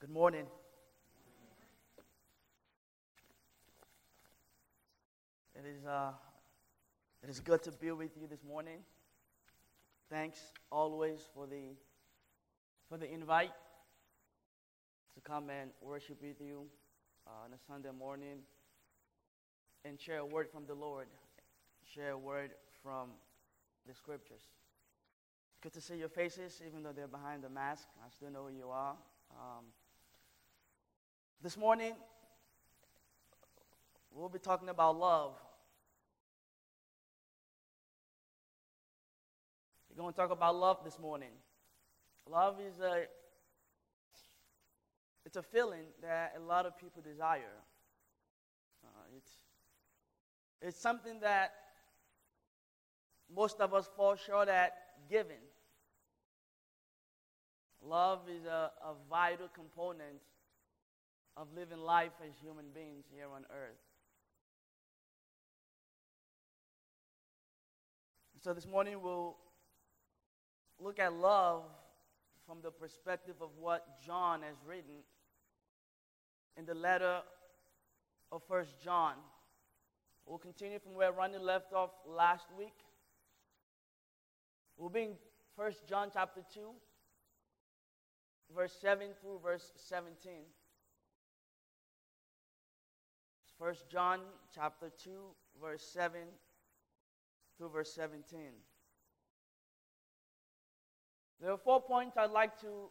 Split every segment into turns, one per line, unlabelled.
Good morning. It is, uh, it is good to be with you this morning. Thanks always for the, for the invite to come and worship with you uh, on a Sunday morning and share a word from the Lord, share a word from the scriptures. It's good to see your faces, even though they're behind the mask. I still know who you are. Um, this morning, we'll be talking about love. We're going to talk about love this morning. Love is a it's a feeling that a lot of people desire. Uh, it's it's something that most of us fall short at giving. Love is a, a vital component of living life as human beings here on earth. So this morning we'll look at love from the perspective of what John has written in the letter of First John. We'll continue from where Ronnie left off last week. We'll be in First John chapter 2, verse 7 through verse 17. First John chapter 2, verse 7 through verse 17. There are four points I'd like to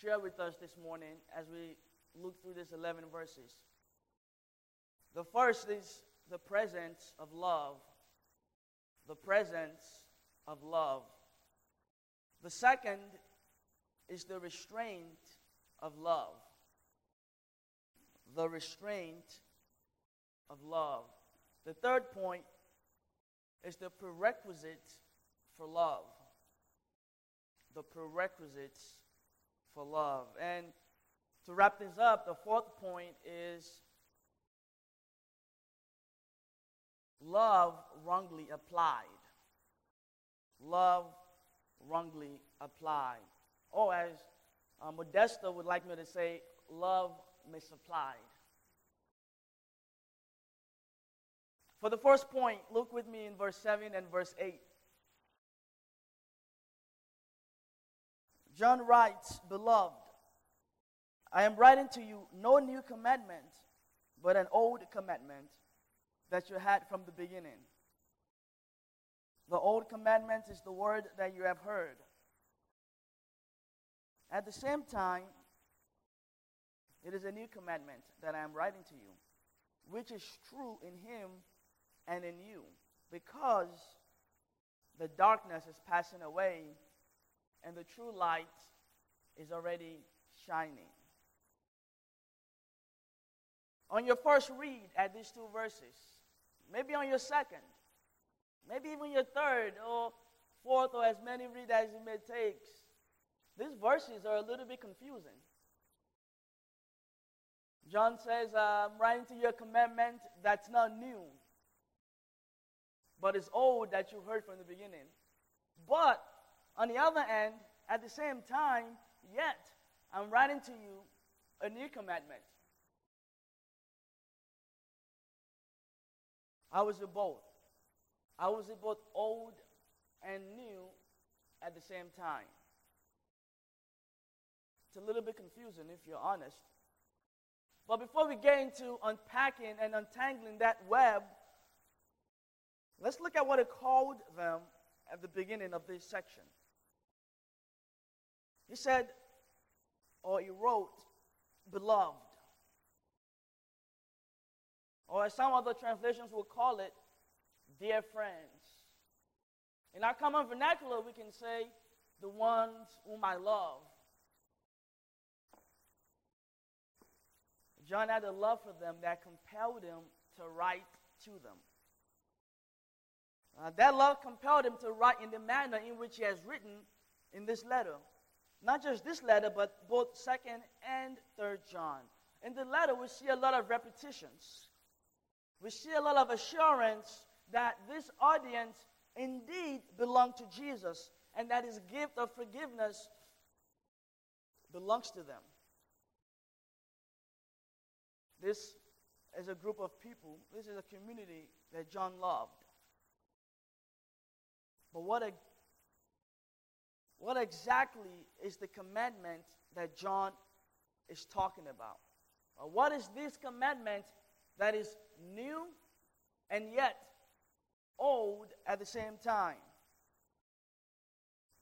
share with us this morning as we look through these 11 verses. The first is the presence of love. The presence of love. The second is the restraint of love. The restraint of love. The third point is the prerequisite for love. The prerequisites for love. And to wrap this up, the fourth point is love wrongly applied. Love wrongly applied. Or, as uh, Modesta would like me to say, love misapplied. For the first point, look with me in verse 7 and verse 8. John writes, Beloved, I am writing to you no new commandment, but an old commandment that you had from the beginning. The old commandment is the word that you have heard. At the same time, it is a new commandment that I am writing to you, which is true in him and in you, because the darkness is passing away and the true light is already shining. On your first read at these two verses, maybe on your second, maybe even your third or fourth, or as many read as it may take, these verses are a little bit confusing. John says, I'm writing to you a commandment that's not new but it's old that you heard from the beginning. But on the other hand, at the same time, yet I'm writing to you a new commandment. Is it both? Is it both old and new at the same time? It's a little bit confusing if you're honest. But before we get into unpacking and untangling that web, Let's look at what it called them at the beginning of this section. He said, or he wrote, beloved. Or as some other translations will call it, dear friends. In our common vernacular, we can say, the ones whom I love. John had a love for them that compelled him to write to them. Uh, that love compelled him to write in the manner in which he has written in this letter. Not just this letter, but both 2nd and 3rd John. In the letter, we see a lot of repetitions. We see a lot of assurance that this audience indeed belonged to Jesus and that his gift of forgiveness belongs to them. This is a group of people, this is a community that John loved. But what, a, what exactly is the commandment that John is talking about? Uh, what is this commandment that is new and yet old at the same time?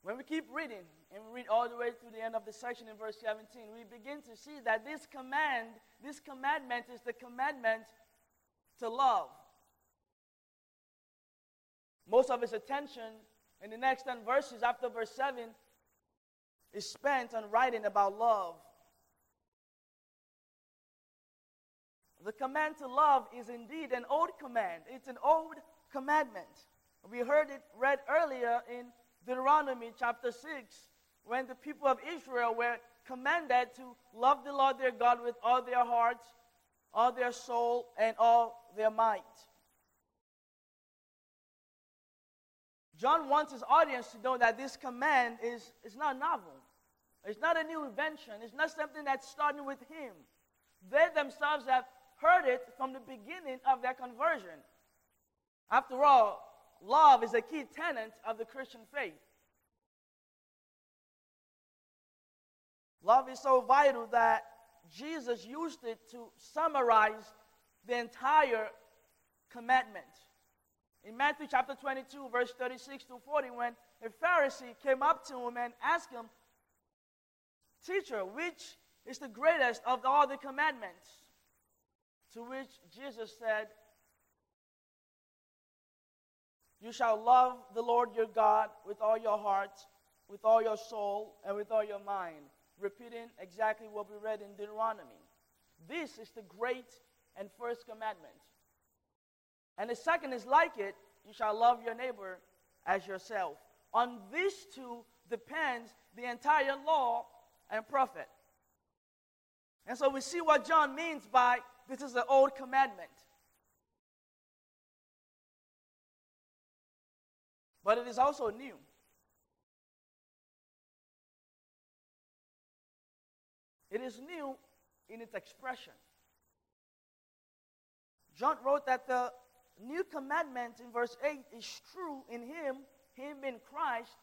When we keep reading, and we read all the way through the end of the section in verse 17, we begin to see that this command, this commandment is the commandment to love. Most of his attention in the next 10 verses after verse 7 is spent on writing about love. The command to love is indeed an old command. It's an old commandment. We heard it read earlier in Deuteronomy chapter 6 when the people of Israel were commanded to love the Lord their God with all their hearts, all their soul, and all their might. John wants his audience to know that this command is, is not novel. It's not a new invention. It's not something that's starting with him. They themselves have heard it from the beginning of their conversion. After all, love is a key tenet of the Christian faith. Love is so vital that Jesus used it to summarize the entire commandment. In Matthew chapter 22, verse 36 to 40, when a Pharisee came up to him and asked him, Teacher, which is the greatest of all the commandments? To which Jesus said, You shall love the Lord your God with all your heart, with all your soul, and with all your mind. Repeating exactly what we read in Deuteronomy. This is the great and first commandment. And the second is like it you shall love your neighbor as yourself. On these two depends the entire law and prophet. And so we see what John means by this is the old commandment. But it is also new. It is new in its expression. John wrote that the new commandment in verse 8 is true in him, him in Christ,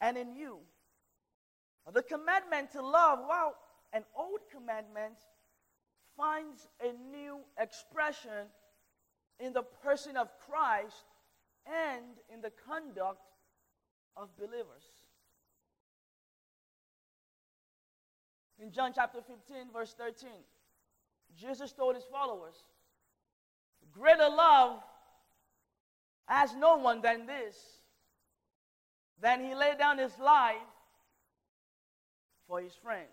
and in you. The commandment to love, while an old commandment, finds a new expression in the person of Christ and in the conduct of believers. In John chapter 15, verse 13, Jesus told his followers, Greater love has no one than this. Then he laid down his life for his friends.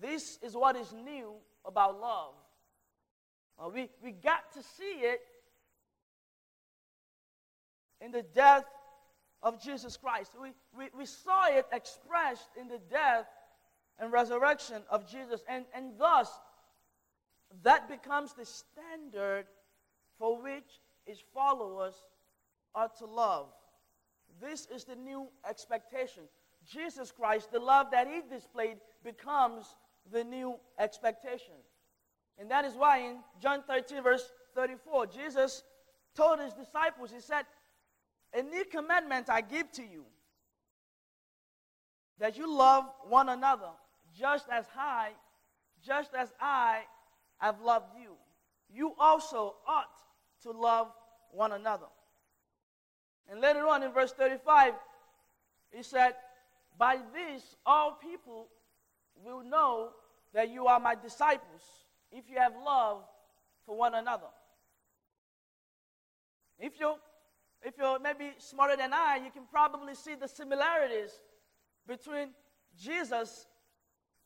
This is what is new about love. Uh, we, we got to see it in the death of Jesus Christ. We, we, we saw it expressed in the death and resurrection of Jesus. And, and thus, that becomes the standard for which his followers are to love. This is the new expectation. Jesus Christ, the love that he displayed, becomes the new expectation. And that is why in John 13, verse 34, Jesus told his disciples, He said, A new commandment I give to you, that you love one another, just as I, just as I have loved you. You also ought to love one another. And later on in verse 35, he said, By this all people will know that you are my disciples if you have love for one another. If you if you're maybe smarter than I, you can probably see the similarities between Jesus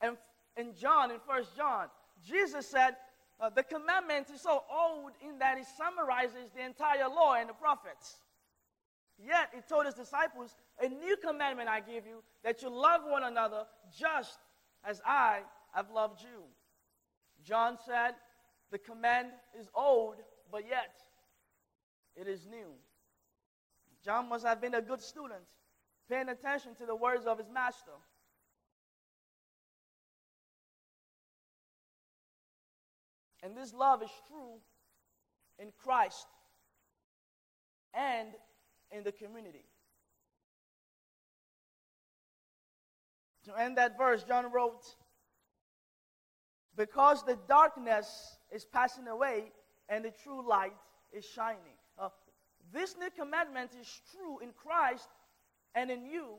and, and John in First John. Jesus said, uh, the commandment is so old in that it summarizes the entire law and the prophets. Yet he told his disciples, A new commandment I give you, that you love one another just as I have loved you. John said, The command is old, but yet it is new. John must have been a good student, paying attention to the words of his master. And this love is true in Christ and in the community. To end that verse, John wrote, Because the darkness is passing away and the true light is shining. Uh, this new commandment is true in Christ and in you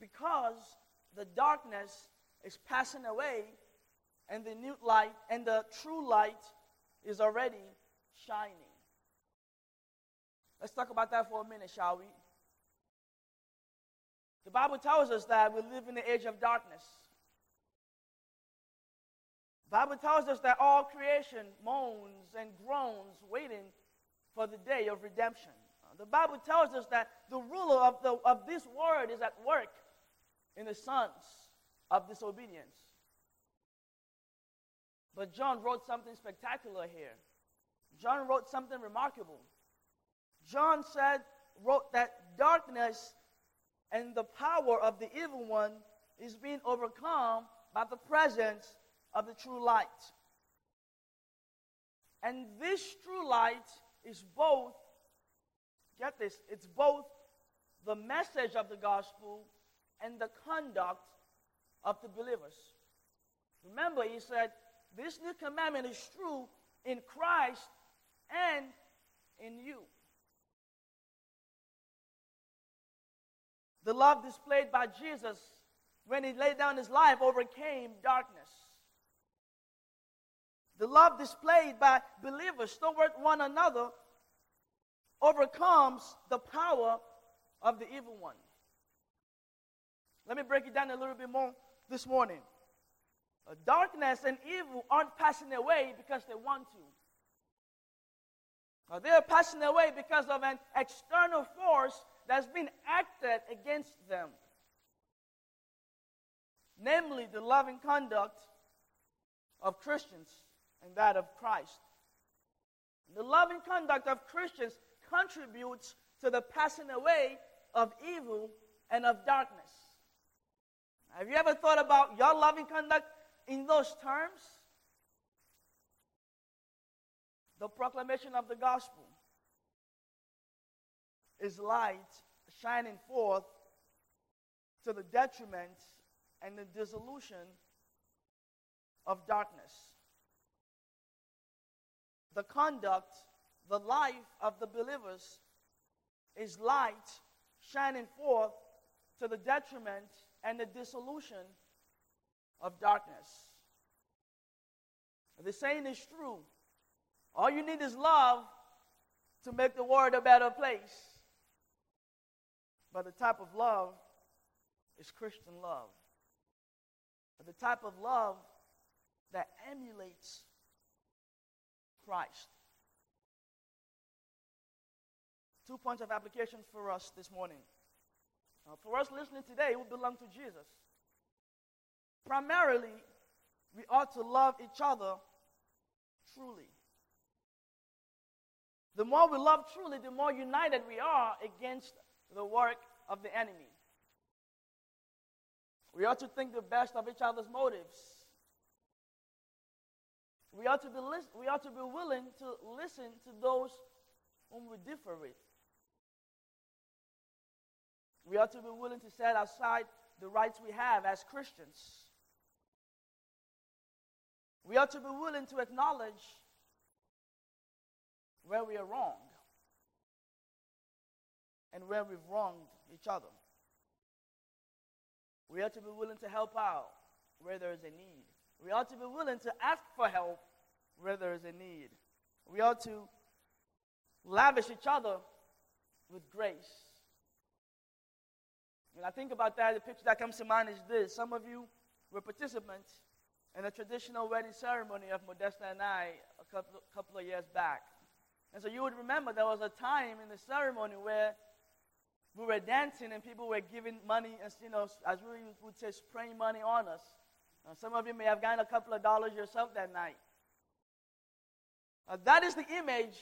because the darkness is passing away and the new light and the true light is already shining. Let's talk about that for a minute, shall we? The Bible tells us that we live in the age of darkness. The Bible tells us that all creation moans and groans, waiting for the day of redemption. The Bible tells us that the ruler of, the, of this world is at work in the sons of disobedience. But John wrote something spectacular here. John wrote something remarkable. John said, wrote that darkness and the power of the evil one is being overcome by the presence of the true light. And this true light is both, get this, it's both the message of the gospel and the conduct of the believers. Remember, he said, This new commandment is true in Christ and in you. The love displayed by Jesus when he laid down his life overcame darkness. The love displayed by believers toward one another overcomes the power of the evil one. Let me break it down a little bit more this morning. Uh, darkness and evil aren't passing away because they want to. Uh, they're passing away because of an external force that's been acted against them. Namely, the loving conduct of Christians and that of Christ. The loving conduct of Christians contributes to the passing away of evil and of darkness. Have you ever thought about your loving conduct in those terms? The proclamation of the gospel is light shining forth to the detriment and the dissolution of darkness. The conduct, the life of the believers is light shining forth to the detriment and the dissolution of darkness. The saying is true. All you need is love to make the world a better place. But the type of love is Christian love. The type of love that emulates Christ. Two points of application for us this morning. Uh, for us listening today, we belong to Jesus. Primarily, we ought to love each other truly. The more we love truly, the more united we are against the work of the enemy. We ought to think the best of each other's motives. We ought to be, we ought to be willing to listen to those whom we differ with. We ought to be willing to set aside the rights we have as Christians. We ought to be willing to acknowledge where we are wrong and where we've wronged each other. We ought to be willing to help out where there is a need. We ought to be willing to ask for help where there is a need. We ought to lavish each other with grace. When I think about that, the picture that comes to mind is this. Some of you were participants in a traditional wedding ceremony of Modesta and I a couple, couple of years back. And so you would remember there was a time in the ceremony where we were dancing and people were giving money, as, you know, as we would say, spraying money on us. Uh, some of you may have gotten a couple of dollars yourself that night. That is the image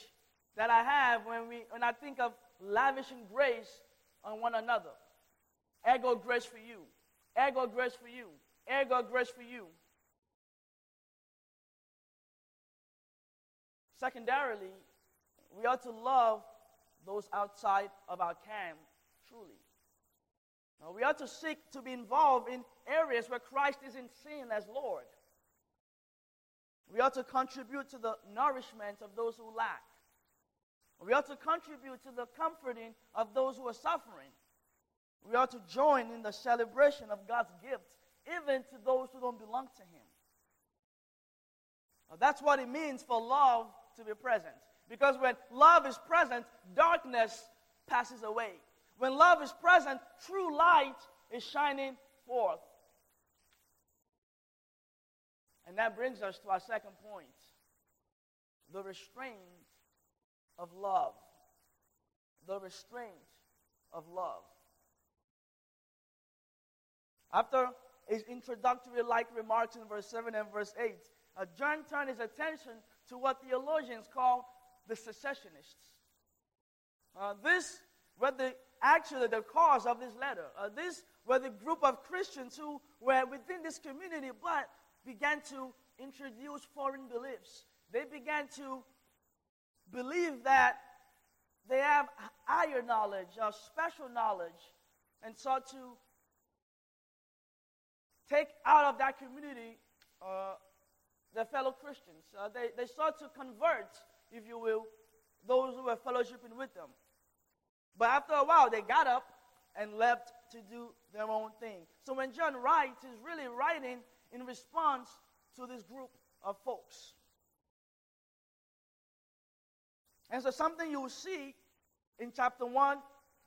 that I have when, we, when I think of lavishing grace on one another. Ergo grace for you. Ergo grace for you. Ergo grace for you. Secondarily, we ought to love those outside of our camp truly. Now, we ought to seek to be involved in areas where Christ isn't seen as Lord. We ought to contribute to the nourishment of those who lack. We ought to contribute to the comforting of those who are suffering. We ought to join in the celebration of God's gifts, even to those who don't belong to Him. Now, that's what it means for love to be present. Because when love is present, darkness passes away. When love is present, true light is shining forth. And that brings us to our second point the restraint of love. The restraint of love. After his introductory like remarks in verse 7 and verse 8, uh, John turned his attention to what theologians call the secessionists. Uh, this were the actually the cause of this letter. Uh, this were the group of Christians who were within this community but began to introduce foreign beliefs. They began to believe that they have higher knowledge, or special knowledge, and sought to take out of that community uh, their fellow Christians. Uh, they, they sought to convert, if you will, those who were fellowshipping with them. But after a while, they got up and left to do their own thing. So when John writes, he's really writing in response to this group of folks. And so, something you will see in chapter 1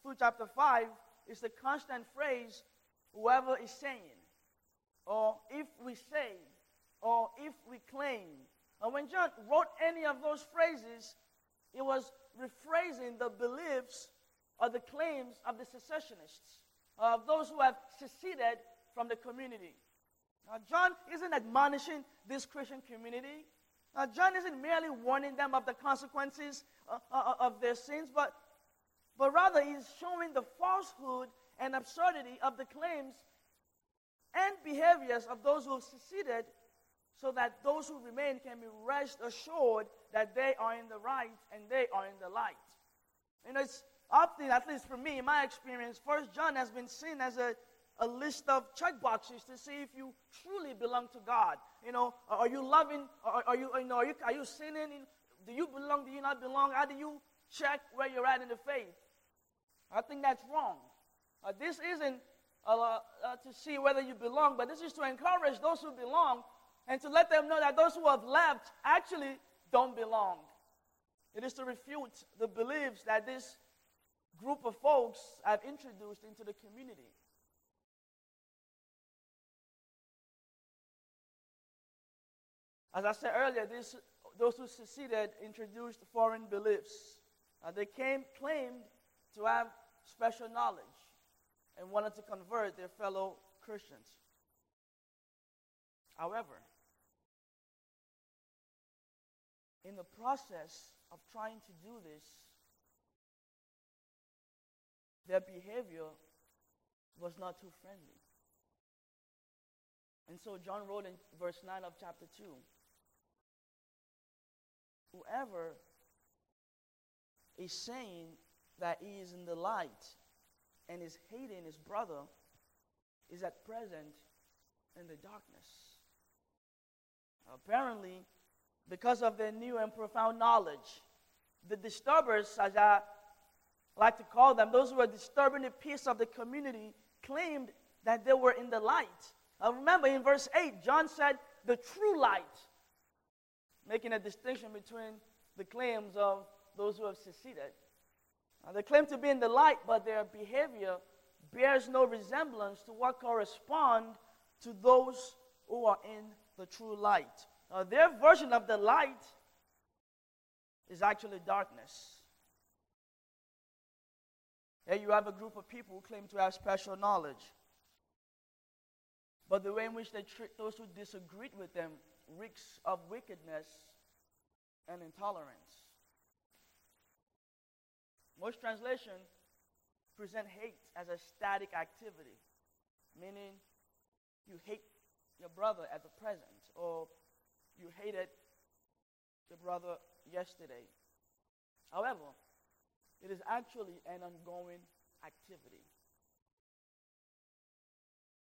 through chapter 5 is the constant phrase, whoever is saying, or if we say, or if we claim. And when John wrote any of those phrases, it was rephrasing the beliefs or the claims of the secessionists, of those who have seceded from the community. Now, John isn't admonishing this Christian community. Now, John isn't merely warning them of the consequences uh, uh, of their sins, but, but rather he's showing the falsehood and absurdity of the claims and behaviors of those who have seceded so that those who remain can be rest assured that they are in the right and they are in the light. You know, it's often, at least for me, in my experience, First John has been seen as a, a list of check boxes to see if you truly belong to God. You know, are you loving? Are, are you, you know, are you, are you sinning? Do you belong? Do you not belong? How do you check where you're at in the faith? I think that's wrong. Uh, this isn't uh, uh, to see whether you belong, but this is to encourage those who belong and to let them know that those who have left actually don't belong. It is to refute the beliefs that this group of folks have introduced into the community. As I said earlier, this, those who seceded introduced foreign beliefs. Uh, they came, claimed to have special knowledge and wanted to convert their fellow Christians. However, in the process of trying to do this, their behavior was not too friendly. And so John wrote in verse 9 of chapter 2 Whoever is saying that he is in the light and is hating his brother is at present in the darkness. Apparently, because of their new and profound knowledge. The disturbers, as I like to call them, those who were disturbing the peace of the community, claimed that they were in the light. Now remember in verse 8, John said, the true light, making a distinction between the claims of those who have seceded. Now, they claim to be in the light, but their behavior bears no resemblance to what correspond to those who are in the true light. Uh, their version of the light is actually darkness. Here you have a group of people who claim to have special knowledge. But the way in which they treat those who disagreed with them reeks of wickedness and intolerance. Most translations present hate as a static activity, meaning you hate your brother at the present, or you hated the brother yesterday. However, it is actually an ongoing activity.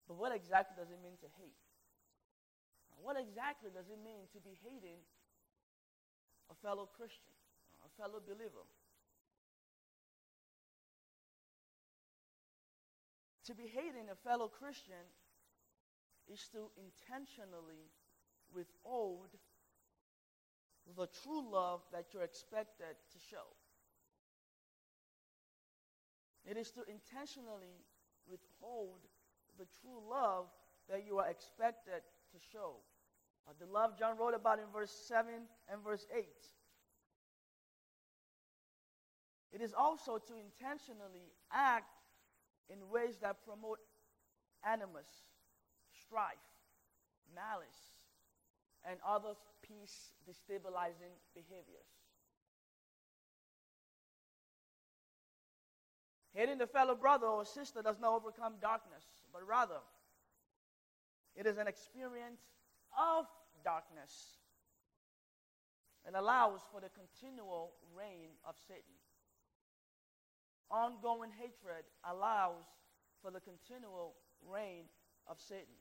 But what exactly does it mean to hate? What exactly does it mean to be hating a fellow Christian, a fellow believer? To be hating a fellow Christian is to intentionally withhold the true love that you're expected to show. It is to intentionally withhold the true love that you are expected to show. Uh, the love John wrote about in verse 7 and verse 8. It is also to intentionally act in ways that promote animus, strife, malice, and other peace destabilizing behaviors. Hating the fellow brother or sister does not overcome darkness, but rather it is an experience of darkness. It allows for the continual reign of Satan. Ongoing hatred allows for the continual reign of Satan.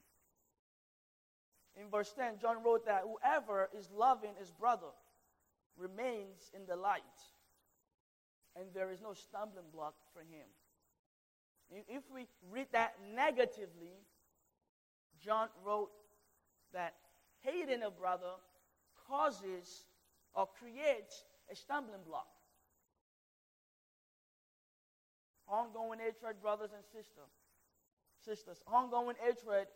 In verse 10, John wrote that whoever is loving his brother remains in the light, and there is no stumbling block for him. If we read that negatively, John wrote that hating a brother causes or creates a stumbling block. Ongoing hatred, brothers and sisters. Sisters, ongoing hatred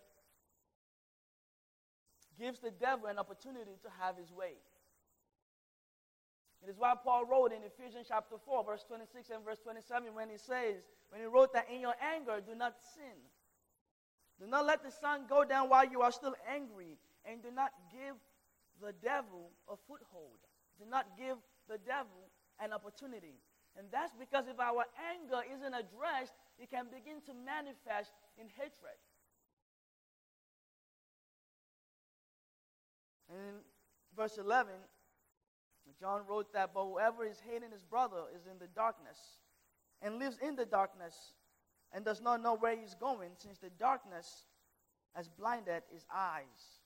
gives the devil an opportunity to have his way. It is why Paul wrote in Ephesians chapter 4, verse 26 and verse 27, when he says, when he wrote that in your anger, do not sin. Do not let the sun go down while you are still angry, and do not give the devil a foothold. Do not give the devil an opportunity. And that's because if our anger isn't addressed, it can begin to manifest in hatred. And in verse 11, John wrote that, But whoever is hating his brother is in the darkness and lives in the darkness and does not know where he's going, since the darkness has blinded his eyes.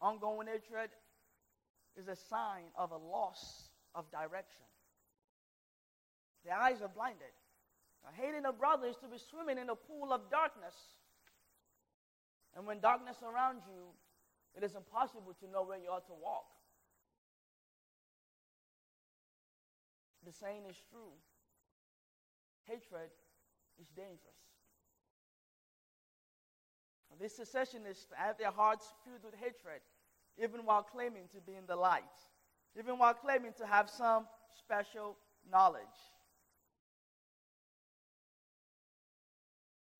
Ongoing hatred is a sign of a loss of direction. The eyes are blinded. Now, hating a brother is to be swimming in a pool of darkness. And when darkness surrounds you, it is impossible to know where you ought to walk. The saying is true. Hatred is dangerous. These secessionists have their hearts filled with hatred, even while claiming to be in the light, even while claiming to have some special knowledge.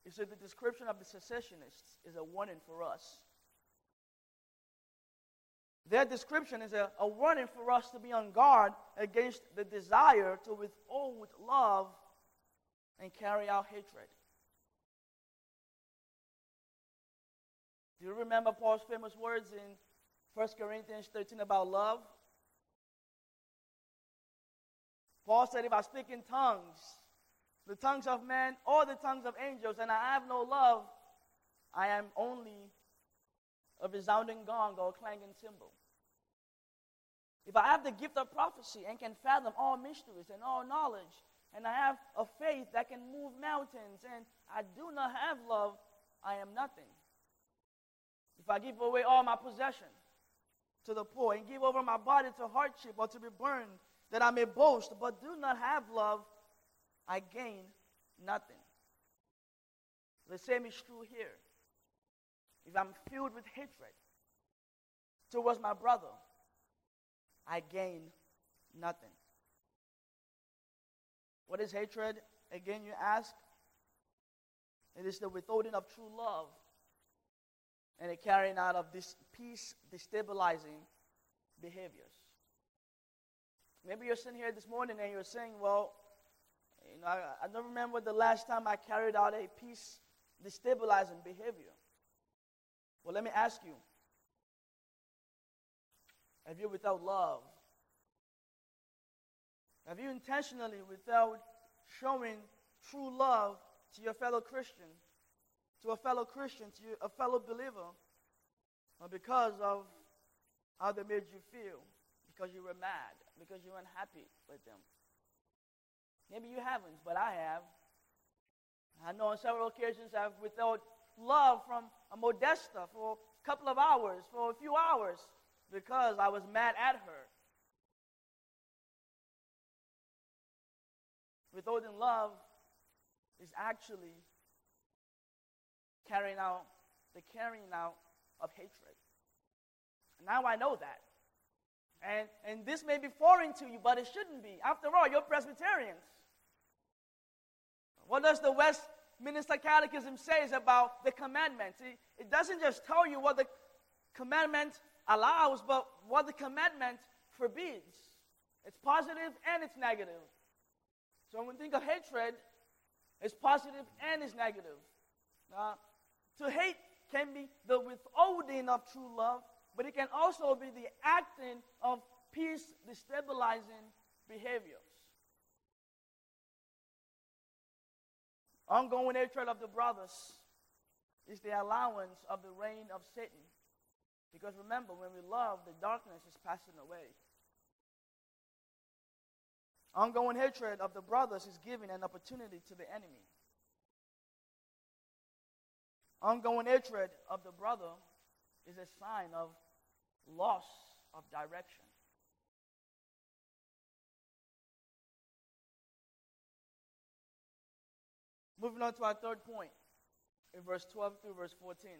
You see, the description of the secessionists is a warning for us. Their description is a, a warning for us to be on guard against the desire to withhold love and carry out hatred. Do you remember Paul's famous words in 1 Corinthians 13 about love? Paul said, If I speak in tongues, the tongues of men or the tongues of angels, and I have no love, I am only a resounding gong or a clanging cymbal. If I have the gift of prophecy and can fathom all mysteries and all knowledge, and I have a faith that can move mountains, and I do not have love, I am nothing. If I give away all my possession to the poor and give over my body to hardship or to be burned, that I may boast, but do not have love, I gain nothing. The same is true here. If I'm filled with hatred towards my brother, I gain nothing. What is hatred? Again, you ask. It is the withholding of true love and the carrying out of this peace destabilizing behaviors. Maybe you're sitting here this morning and you're saying, Well, you know, I, I don't remember the last time I carried out a peace destabilizing behavior. Well, let me ask you Have you without love? Have you intentionally, without showing true love to your fellow Christian, to a fellow Christian, to a fellow believer, because of how they made you feel, because you were mad, because you were unhappy with them? Maybe you haven't, but I have. I know on several occasions I've withheld love from a Modesta for a couple of hours, for a few hours, because I was mad at her. Withholding love is actually carrying out the carrying out of hatred. Now I know that. And, and this may be foreign to you, but it shouldn't be. After all, you're Presbyterians. What does the Westminster Catechism says about the commandments? It, it doesn't just tell you what the commandment allows, but what the commandment forbids. It's positive and it's negative. So when we think of hatred, it's positive and it's negative. Uh, to hate can be the withholding of true love, but it can also be the acting of peace destabilizing behaviors. Ongoing hatred of the brothers is the allowance of the reign of Satan. Because remember, when we love, the darkness is passing away. Ongoing hatred of the brothers is giving an opportunity to the enemy. Ongoing hatred of the brother is a sign of loss of direction. Moving on to our third point in verse 12 through verse 14.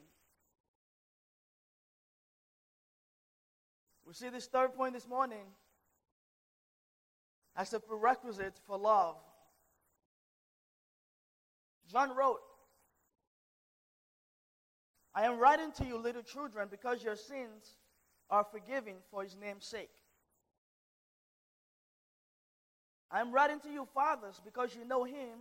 We see this third point this morning as a prerequisite for love. John wrote, I am writing to you, little children, because your sins are forgiven for his name's sake. I am writing to you, fathers, because you know him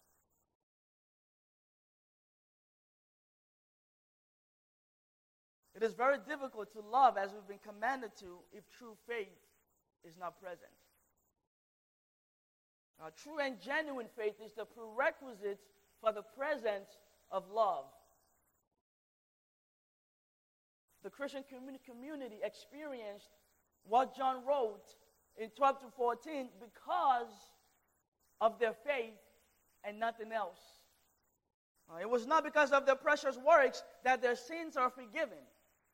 It is very difficult to love as we've been commanded to if true faith is not present. Now, true and genuine faith is the prerequisite for the presence of love. The Christian community experienced what John wrote in 12 to 14 because of their faith and nothing else. Uh, it was not because of their precious works that their sins are forgiven.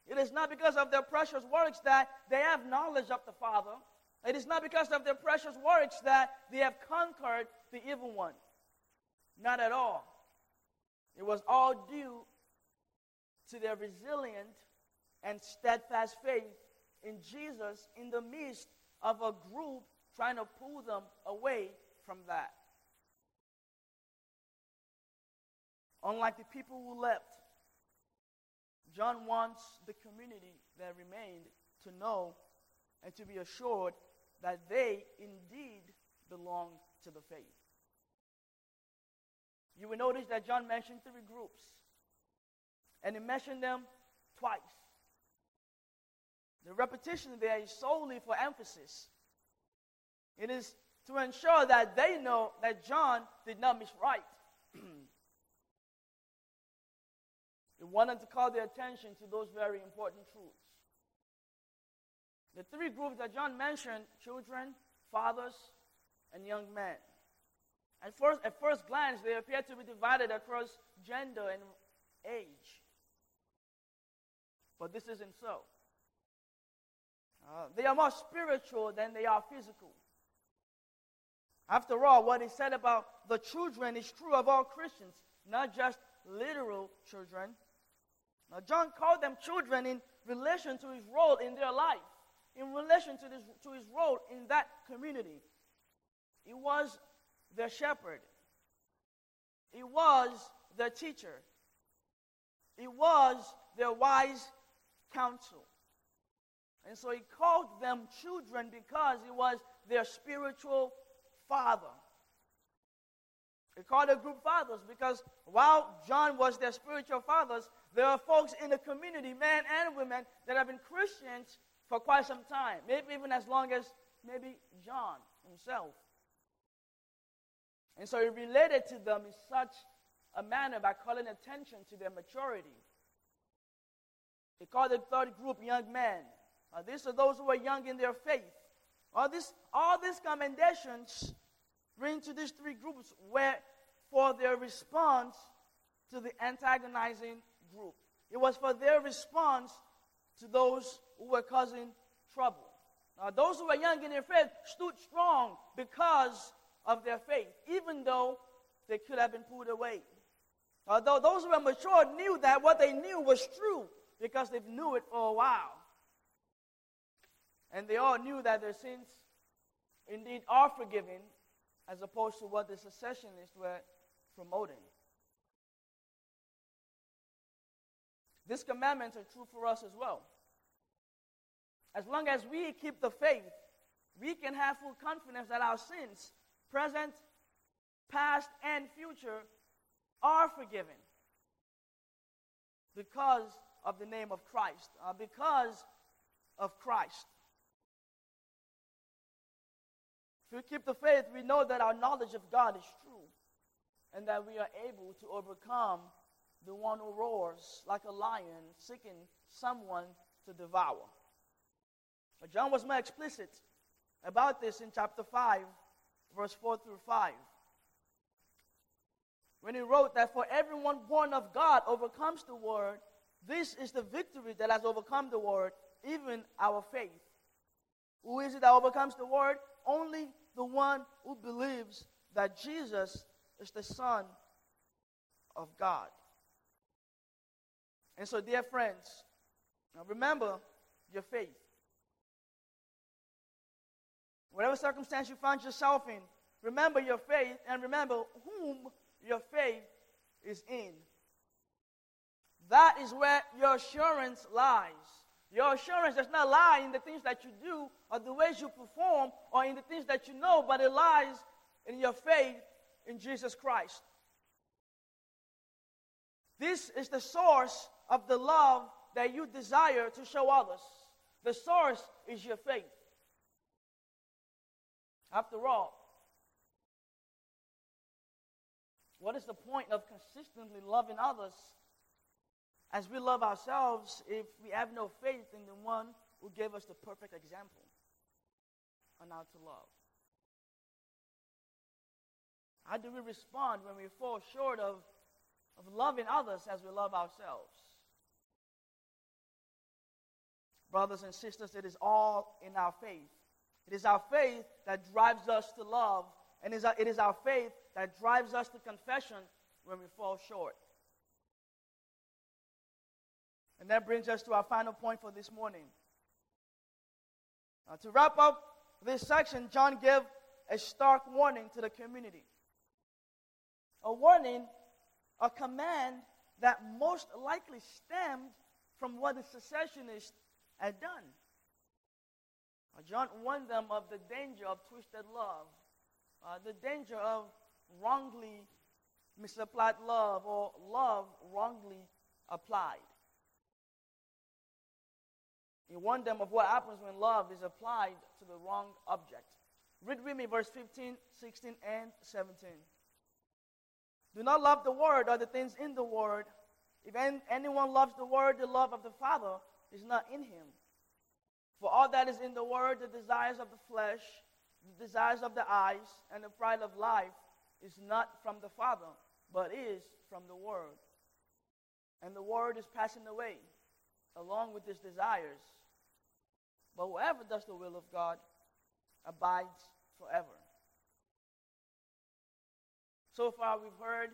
It is not because of their precious works that they have knowledge of the Father. It is not because of their precious works that they have conquered the evil one. Not at all. It was all due to their resilient and steadfast faith in Jesus in the midst of a group trying to pull them away from that. Unlike the people who left, John wants the community that remained to know and to be assured that they indeed belong to the faith. You will notice that John mentioned three groups, and he mentioned them twice. The repetition there is solely for emphasis. It is to ensure that they know that John did not miswrite. He wanted to call their attention to those very important truths. The three groups that John mentioned children, fathers, and young men. At first, at first glance, they appear to be divided across gender and age. But this isn't so. Uh, they are more spiritual than they are physical. After all, what is said about the children is true of all Christians, not just literal children. Now, John called them children in relation to his role in their life. in relation to, this, to his role in that community. He was their shepherd, he was their teacher, he was their wise counsel. And so he called them children because he was their spiritual father. He called the group fathers because while John was their spiritual fathers, there are folks in the community, men and women, that have been Christians for quite some time, maybe even as long as maybe John himself. And so he related to them in such a manner by calling attention to their maturity. He called the third group young men. These are those who are young in their faith. All, this, all these commendations bring to these three groups where for their response to the antagonizing group. It was for their response to those who were causing trouble. Now, those who were young in their faith stood strong because of their faith, even though they could have been pulled away. Although those who were mature knew that what they knew was true because they knew it for a while. And they all knew that their sins indeed are forgiven, as opposed to what the secessionists were promoting. These commandments are true for us as well. As long as we keep the faith, we can have full confidence that our sins, present, past, and future, are forgiven because of the name of Christ, uh, because of Christ. If we keep the faith, we know that our knowledge of God is true and that we are able to overcome the one who roars like a lion seeking someone to devour. But John was more explicit about this in chapter 5, verse 4 through 5. When he wrote that for everyone born of God overcomes the world, this is the victory that has overcome the world, even our faith. Who is it that overcomes the world? Only the one who believes that Jesus is the Son of God. And so, dear friends, remember your faith. Whatever circumstance you find yourself in, remember your faith and remember whom your faith is in. That is where your assurance lies. Your assurance does not lie in the things that you do or the ways you perform or in the things that you know, but it lies in your faith in Jesus Christ. This is the source of the love that you desire to show others. The source is your faith. After all, what is the point of consistently loving others as we love ourselves if we have no faith in the one who gave us the perfect example on how to love? How do we respond when we fall short of, of loving others as we love ourselves? Brothers and sisters, it is all in our faith. It is our faith that drives us to love, and it is our faith that drives us to confession when we fall short. And that brings us to our final point for this morning. Now, to wrap up this section, John gave a stark warning to the community. A warning, a command that most likely stemmed from what the secessionists had done. John warned them of the danger of twisted love, uh, the danger of wrongly misapplied love or love wrongly applied. He warned them of what happens when love is applied to the wrong object. Read with me verse 15, 16, and 17. Do not love the world or the things in the world. If anyone loves the world, the love of the Father is not in him. For all that is in the world, the desires of the flesh, the desires of the eyes, and the pride of life, is not from the Father, but is from the world. And the world is passing away along with its desires. But whoever does the will of God abides forever. So far, we've heard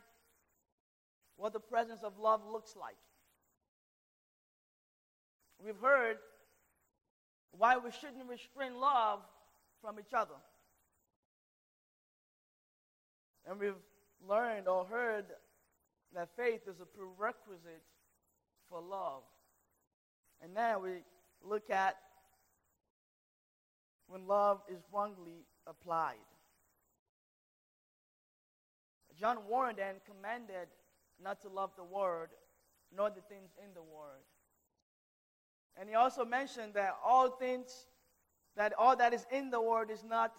what the presence of love looks like. We've heard why we shouldn't restrain love from each other. And we've learned or heard that faith is a prerequisite for love. And now we look at when love is wrongly applied. John warned and commanded not to love the word, nor the things in the word. And he also mentioned that all things, that all that is in the word is not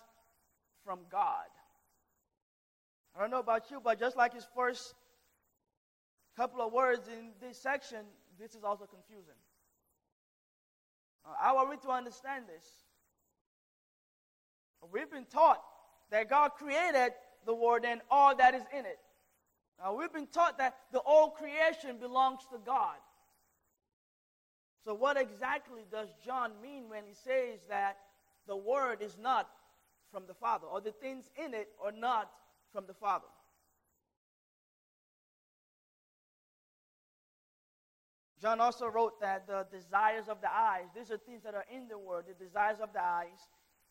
from God. I don't know about you, but just like his first couple of words in this section, this is also confusing. Uh, how are we to understand this? We've been taught that God created the Word and all that is in it. Now, we've been taught that the old creation belongs to God. So, what exactly does John mean when he says that the Word is not from the Father, or the things in it are not from the Father? John also wrote that the desires of the eyes, these are things that are in the Word, the desires of the eyes,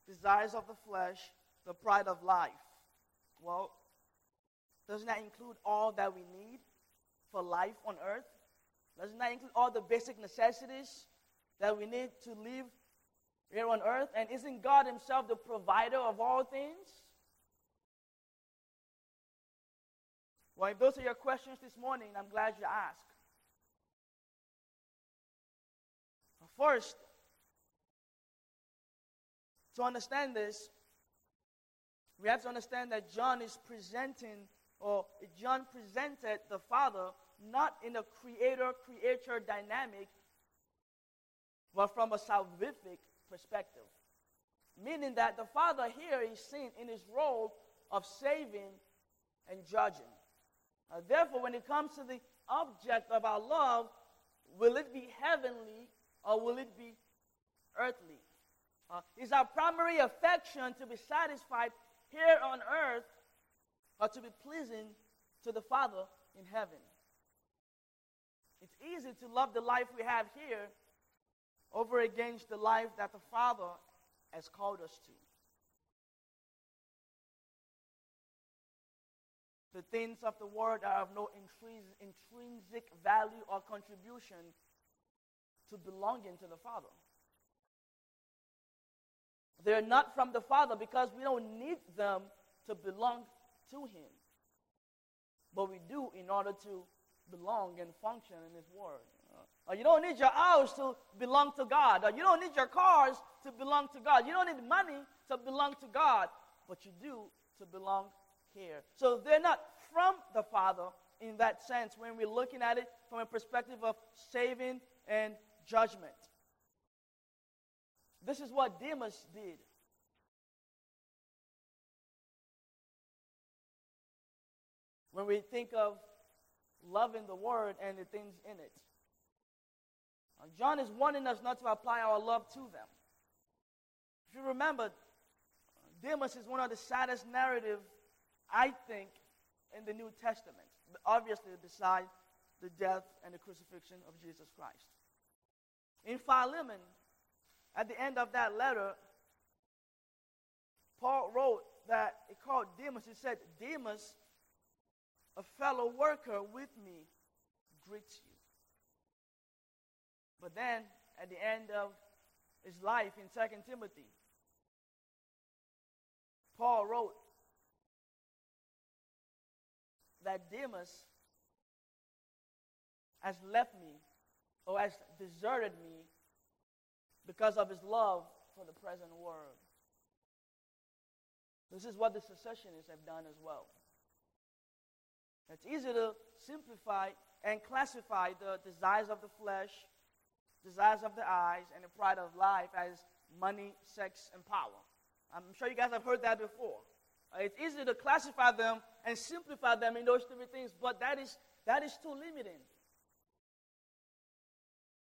desires of the flesh, the pride of life. Well, doesn't that include all that we need for life on earth? Doesn't that include all the basic necessities that we need to live here on earth? And isn't God Himself the provider of all things? Well, if those are your questions this morning, I'm glad you asked. First, to understand this, we have to understand that John is presenting, or John presented the Father not in a creator creature dynamic, but from a salvific perspective. Meaning that the Father here is seen in his role of saving and judging. Therefore, when it comes to the object of our love, will it be heavenly or will it be earthly? Uh, is our primary affection to be satisfied here on earth or to be pleasing to the Father in heaven? It's easy to love the life we have here over against the life that the Father has called us to. The things of the world are of no intrinsic value or contribution to belonging to the Father. They're not from the Father because we don't need them to belong to Him. But we do in order to belong and function in His Word. Uh, you don't need your house to belong to God. Or you don't need your cars to belong to God. You don't need money to belong to God. But you do to belong here. So they're not from the Father in that sense when we're looking at it from a perspective of saving and judgment. This is what Demas did. When we think of loving the word and the things in it, John is warning us not to apply our love to them. If you remember, Demas is one of the saddest narratives, I think, in the New Testament. Obviously, beside the death and the crucifixion of Jesus Christ. In Philemon, at the end of that letter, Paul wrote that he called Demas. He said, Demas, a fellow worker with me, greets you. But then, at the end of his life in 2 Timothy, Paul wrote that Demas has left me or has deserted me because of his love for the present world. This is what the secessionists have done as well. It's easy to simplify and classify the desires of the flesh, desires of the eyes, and the pride of life as money, sex, and power. I'm sure you guys have heard that before. Uh, it's easy to classify them and simplify them in those three things, but that is, that is too limiting.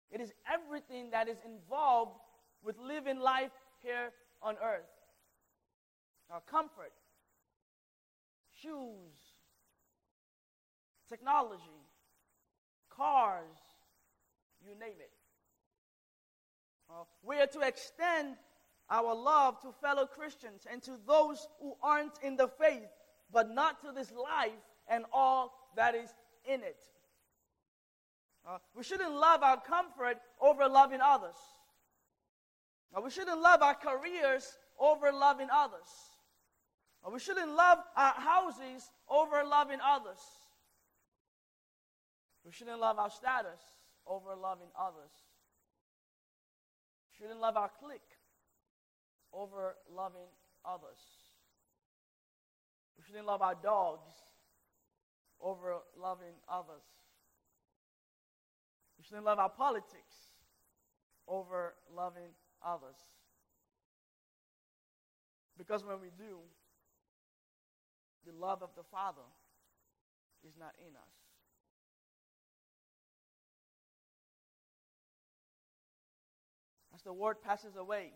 It is everything that is involved with living life here on earth. Our comfort, shoes, technology, cars, you name it. Uh, we are to extend our love to fellow Christians and to those who aren't in the faith, but not to this life and all that is in it. Uh, we shouldn't love our comfort over loving others. Uh, we shouldn't love our careers over loving others. Uh, we shouldn't love our houses over loving others. We shouldn't love our status over loving others. We shouldn't love our clique over loving others. We shouldn't love our dogs over loving others. We shouldn't love our politics over loving others. Because when we do, the love of the Father is not in us. As the word passes away,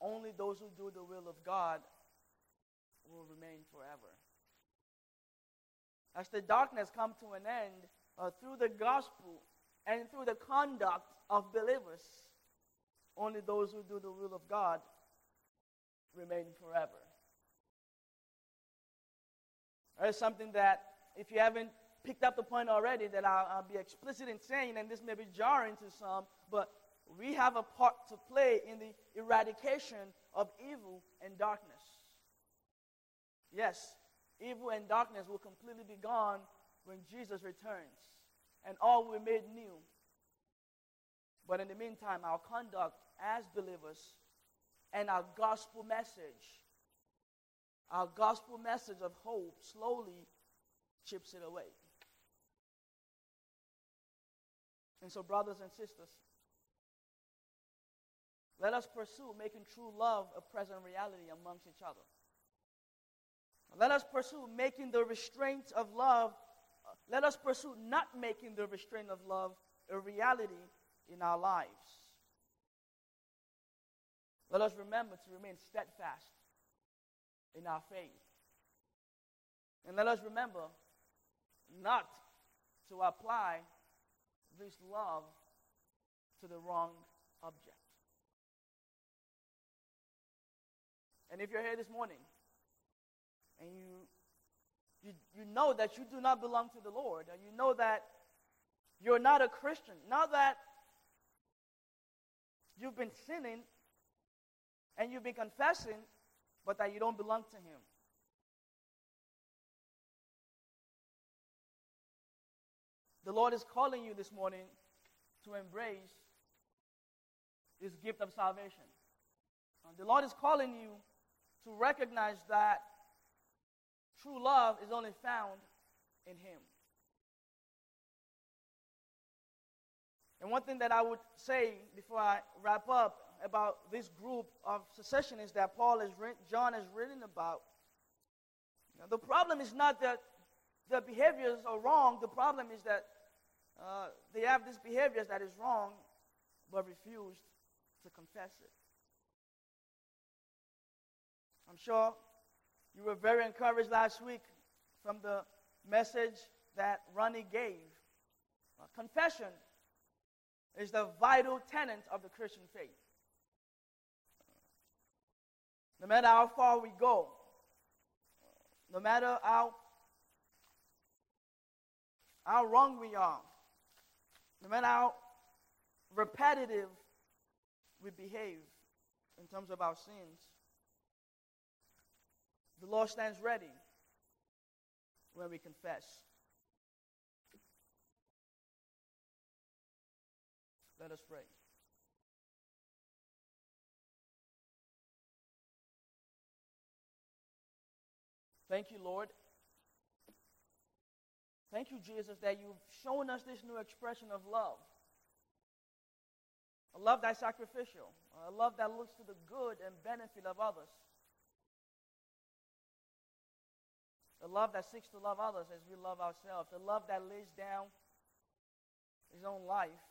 only those who do the will of God will remain forever. As the darkness comes to an end uh, through the gospel and through the conduct of believers, only those who do the will of God remain forever. There's something that, if you haven't picked up the point already, that I'll, I'll be explicit in saying, and this may be jarring to some, but we have a part to play in the eradication of evil and darkness. Yes, evil and darkness will completely be gone when Jesus returns, and all will be made new. But in the meantime, our conduct as believers and our gospel message, our gospel message of hope, slowly chips it away. And so, brothers and sisters, let us pursue making true love a present reality amongst each other. Let us pursue making the restraint of love, let us pursue not making the restraint of love a reality in our lives. Let us remember to remain steadfast in our faith. And let us remember not to apply this love to the wrong object. And if you're here this morning and you, you, you know that you do not belong to the Lord, and you know that you're not a Christian, not that you've been sinning and you've been confessing, but that you don't belong to Him. The Lord is calling you this morning to embrace this gift of salvation. The Lord is calling you to recognize that true love is only found in Him. And one thing that I would say before I wrap up about this group of secessionists that Paul written, John has written about. Now, the problem is not that their behaviors are wrong. The problem is that uh, they have this behavior that is wrong, but refused to confess it. I'm sure you were very encouraged last week from the message that Ronnie gave. Uh, confession is the vital tenet of the Christian faith. No matter how far we go, no matter how, how wrong we are, no matter how repetitive we behave in terms of our sins, the Lord stands ready when we confess. Let us pray. Thank you, Lord. Thank you, Jesus, that you've shown us this new expression of love. A love that's sacrificial, a love that looks to the good and benefit of others. A love that seeks to love others as we love ourselves. A love that lays down his own life,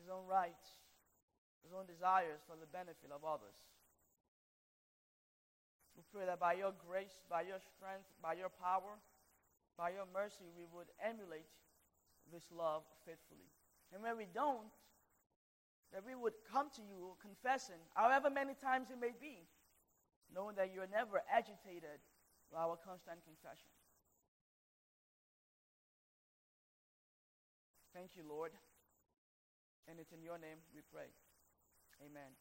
his own rights, his own desires for the benefit of others. We pray that by your grace, by your strength, by your power, by your mercy, we would emulate this love faithfully. And when we don't, that we would come to you confessing, however many times it may be, knowing that you are never agitated by our constant confession. Thank you, Lord. And it's in your name we pray. Amen.